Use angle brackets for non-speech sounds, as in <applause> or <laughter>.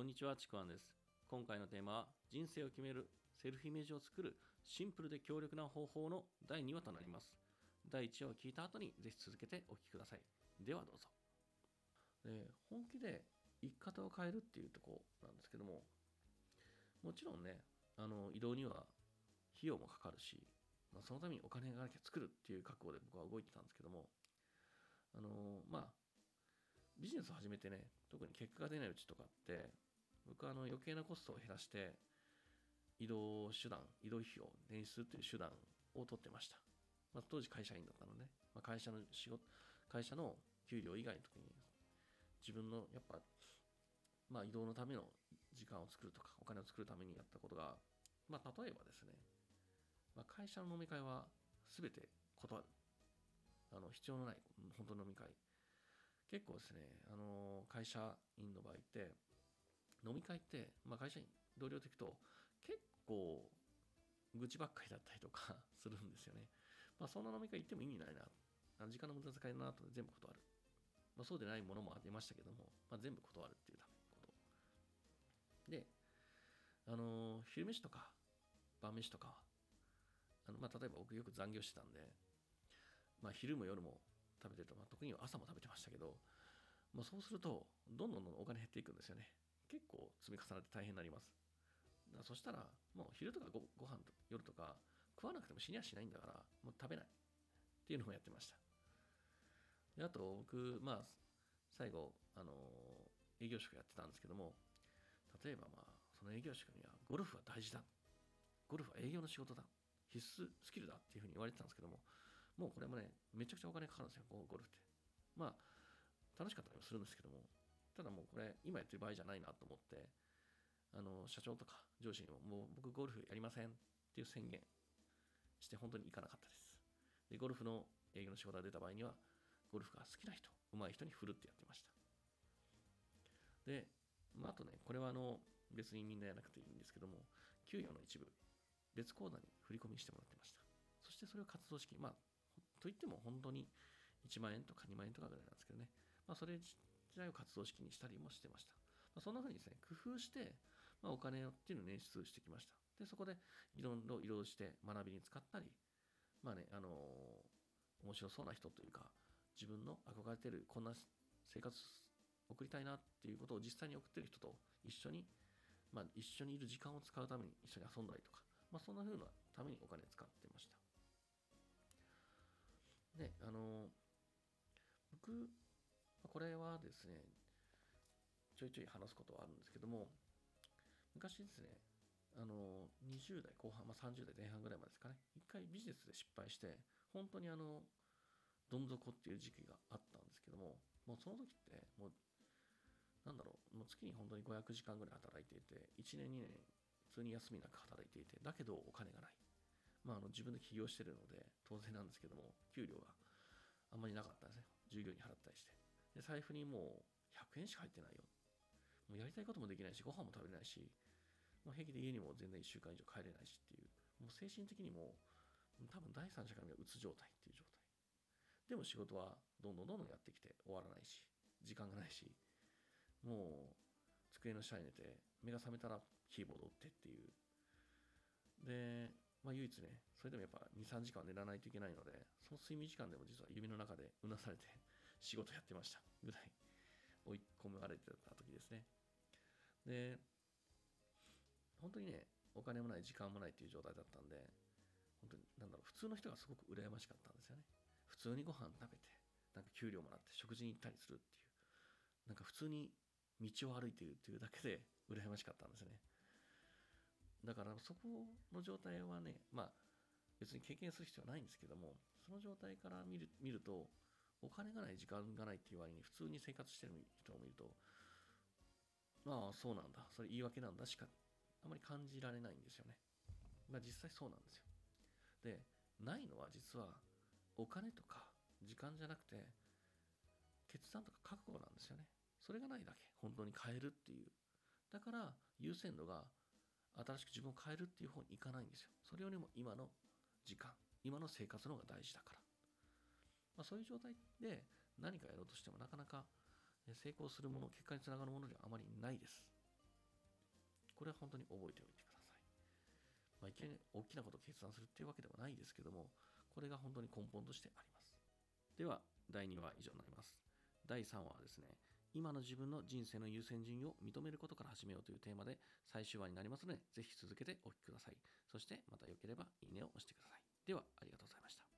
こんにちは、ちくわんです。今回のテーマは、人生を決めるセルフイメージを作るシンプルで強力な方法の第2話となります。第1話を聞いた後にぜひ続けてお聞きください。ではどうぞ。で本気で生き方を変えるっていうとこなんですけども、もちろんね、あの移動には費用もかかるし、まあ、そのためにお金がなきゃ作るっていう覚悟で僕は動いてたんですけども、あのまあ、ビジネスを始めてね、特に結果が出ないうちとかって、僕はあの余計なコストを減らして、移動手段、移動費を捻出するという手段を取ってました。まあ、当時会社員だったので、まあ、会社の仕事、会社の給料以外の時に、自分のやっぱ、まあ、移動のための時間を作るとか、お金を作るためにやったことが、まあ、例えばですね、まあ、会社の飲み会は全て断る。あの必要のない本当の飲み会。結構ですね、あの会社員の場合って、飲み会って、まあ、会社員、同僚的と結構愚痴ばっかりだったりとか <laughs> するんですよね。まあ、そんな飲み会行っても意味ないな。あの時間の無駄遣いだなと全部断る。まあ、そうでないものもありましたけども、まあ、全部断るっていうこと。で、あの昼飯とか晩飯とか、あのまあ、例えば僕よく残業してたんで、まあ、昼も夜も食べてると、まあ、特に朝も食べてましたけど、まあ、そうすると、どんどんどんお金減っていくんですよね。結構積み重なって大変になります。そしたら、もう昼とかごご飯と夜とか食わなくても死にはしないんだから、もう食べないっていうのをやってました。であと、僕、まあ、最後、あの営業職やってたんですけども、例えば、まあ、その営業職には、ゴルフは大事だ。ゴルフは営業の仕事だ。必須スキルだっていうふうに言われてたんですけども、もうこれもね、めちゃくちゃお金かかるんですよ、ゴルフって。まあ、楽しかったりもするんですけども、ただもうこれ、今やってる場合じゃないなと思って、あの社長とか上司にも、もう僕ゴルフやりませんっていう宣言して、本当に行かなかったです。で、ゴルフの営業の仕事が出た場合には、ゴルフが好きな人、上手い人に振るってやってました。で、まあ、あとね、これはあの別にみんなやらなくていいんですけども、給与の一部、別口座に振り込みしてもらってました。そしてそれを活動資金、まあ、といっても本当に1万円とか2万円とかぐらいなんですけどね、まあ、それ自体を活動資金にしたりもしてました。まあ、そんな風にですね、工夫して、まあ、お金っていうのを捻出してきました。で、そこでいろいろ移動して学びに使ったり、まあね、あのー面白そうな人というか、自分の憧れてるこんな生活送りたいなっていうことを実際に送ってる人と一緒に、まあ、一緒にいる時間を使うために一緒に遊んだりとか、まあ、そんな風なためにお金使ってました。で、あの、僕、これはですね、ちょいちょい話すことはあるんですけども、昔ですね、あの、20代後半、まあ、30代前半ぐらいまでですかね、一回ビジネスで失敗して、本当にあの、どん底っていう時期があったんですけども、もうその時って、もう、なんだろう、もう月に本当に500時間ぐらい働いていて、1年、2年、普通に休みなく働いていて、だけどお金がない。まあ、あの自分で起業してるので、当然なんですけども、給料があんまりなかったんですね。従業員に払ったりして。で、財布にもう100円しか入ってないよ。もうやりたいこともできないし、ご飯も食べれないし、もう平気で家にも全然1週間以上帰れないしっていう、もう精神的にも、多分第三者から見ればうつ状態っていう状態。でも仕事はどんどんどんどんやってきて終わらないし、時間がないし、もう机の下に寝て、目が覚めたらキーボード打ってっていう。で、まあ唯一ね、それでもやっぱ2、3時間寝らないといけないので、その睡眠時間でも実は夢の中でうなされて仕事やってましたぐらい追い込まれてた時ですね。で、本当にね、お金もない、時間もないっていう状態だったんで、本当に、なんだろう、普通の人がすごく羨ましかったんですよね。普通にご飯食べて、なんか給料もらって食事に行ったりするっていう、なんか普通に道を歩いているっていうだけで羨ましかったんですね。だからそこの状態はね、まあ別に経験する必要はないんですけども、その状態から見る見ると、お金がない、時間がないっていう割に普通に生活してる人を見ると、ああ、そうなんだ、それ言い訳なんだしかあまり感じられないんですよね。まあ実際そうなんですよ。で、ないのは実はお金とか時間じゃなくて、決断とか覚悟なんですよね。それがないだけ、本当に変えるっていう。だから優先度が新しく自分を変えるっていう方に行かないんですよ。それよりも今の時間、今の生活の方が大事だから。まあ、そういう状態で何かやろうとしてもなかなか成功するもの、結果につながるものではあまりないです。これは本当に覚えておいてください。まあ、いきなり大きなことを決断するっていうわけではないですけども、これが本当に根本としてあります。では、第2話以上になります。第3話はですね、今の自分の人生の優先順位を認めることから始めようというテーマで最終話になりますので、ぜひ続けてお聴きください。そしてまた良ければいいねを押してください。では、ありがとうございました。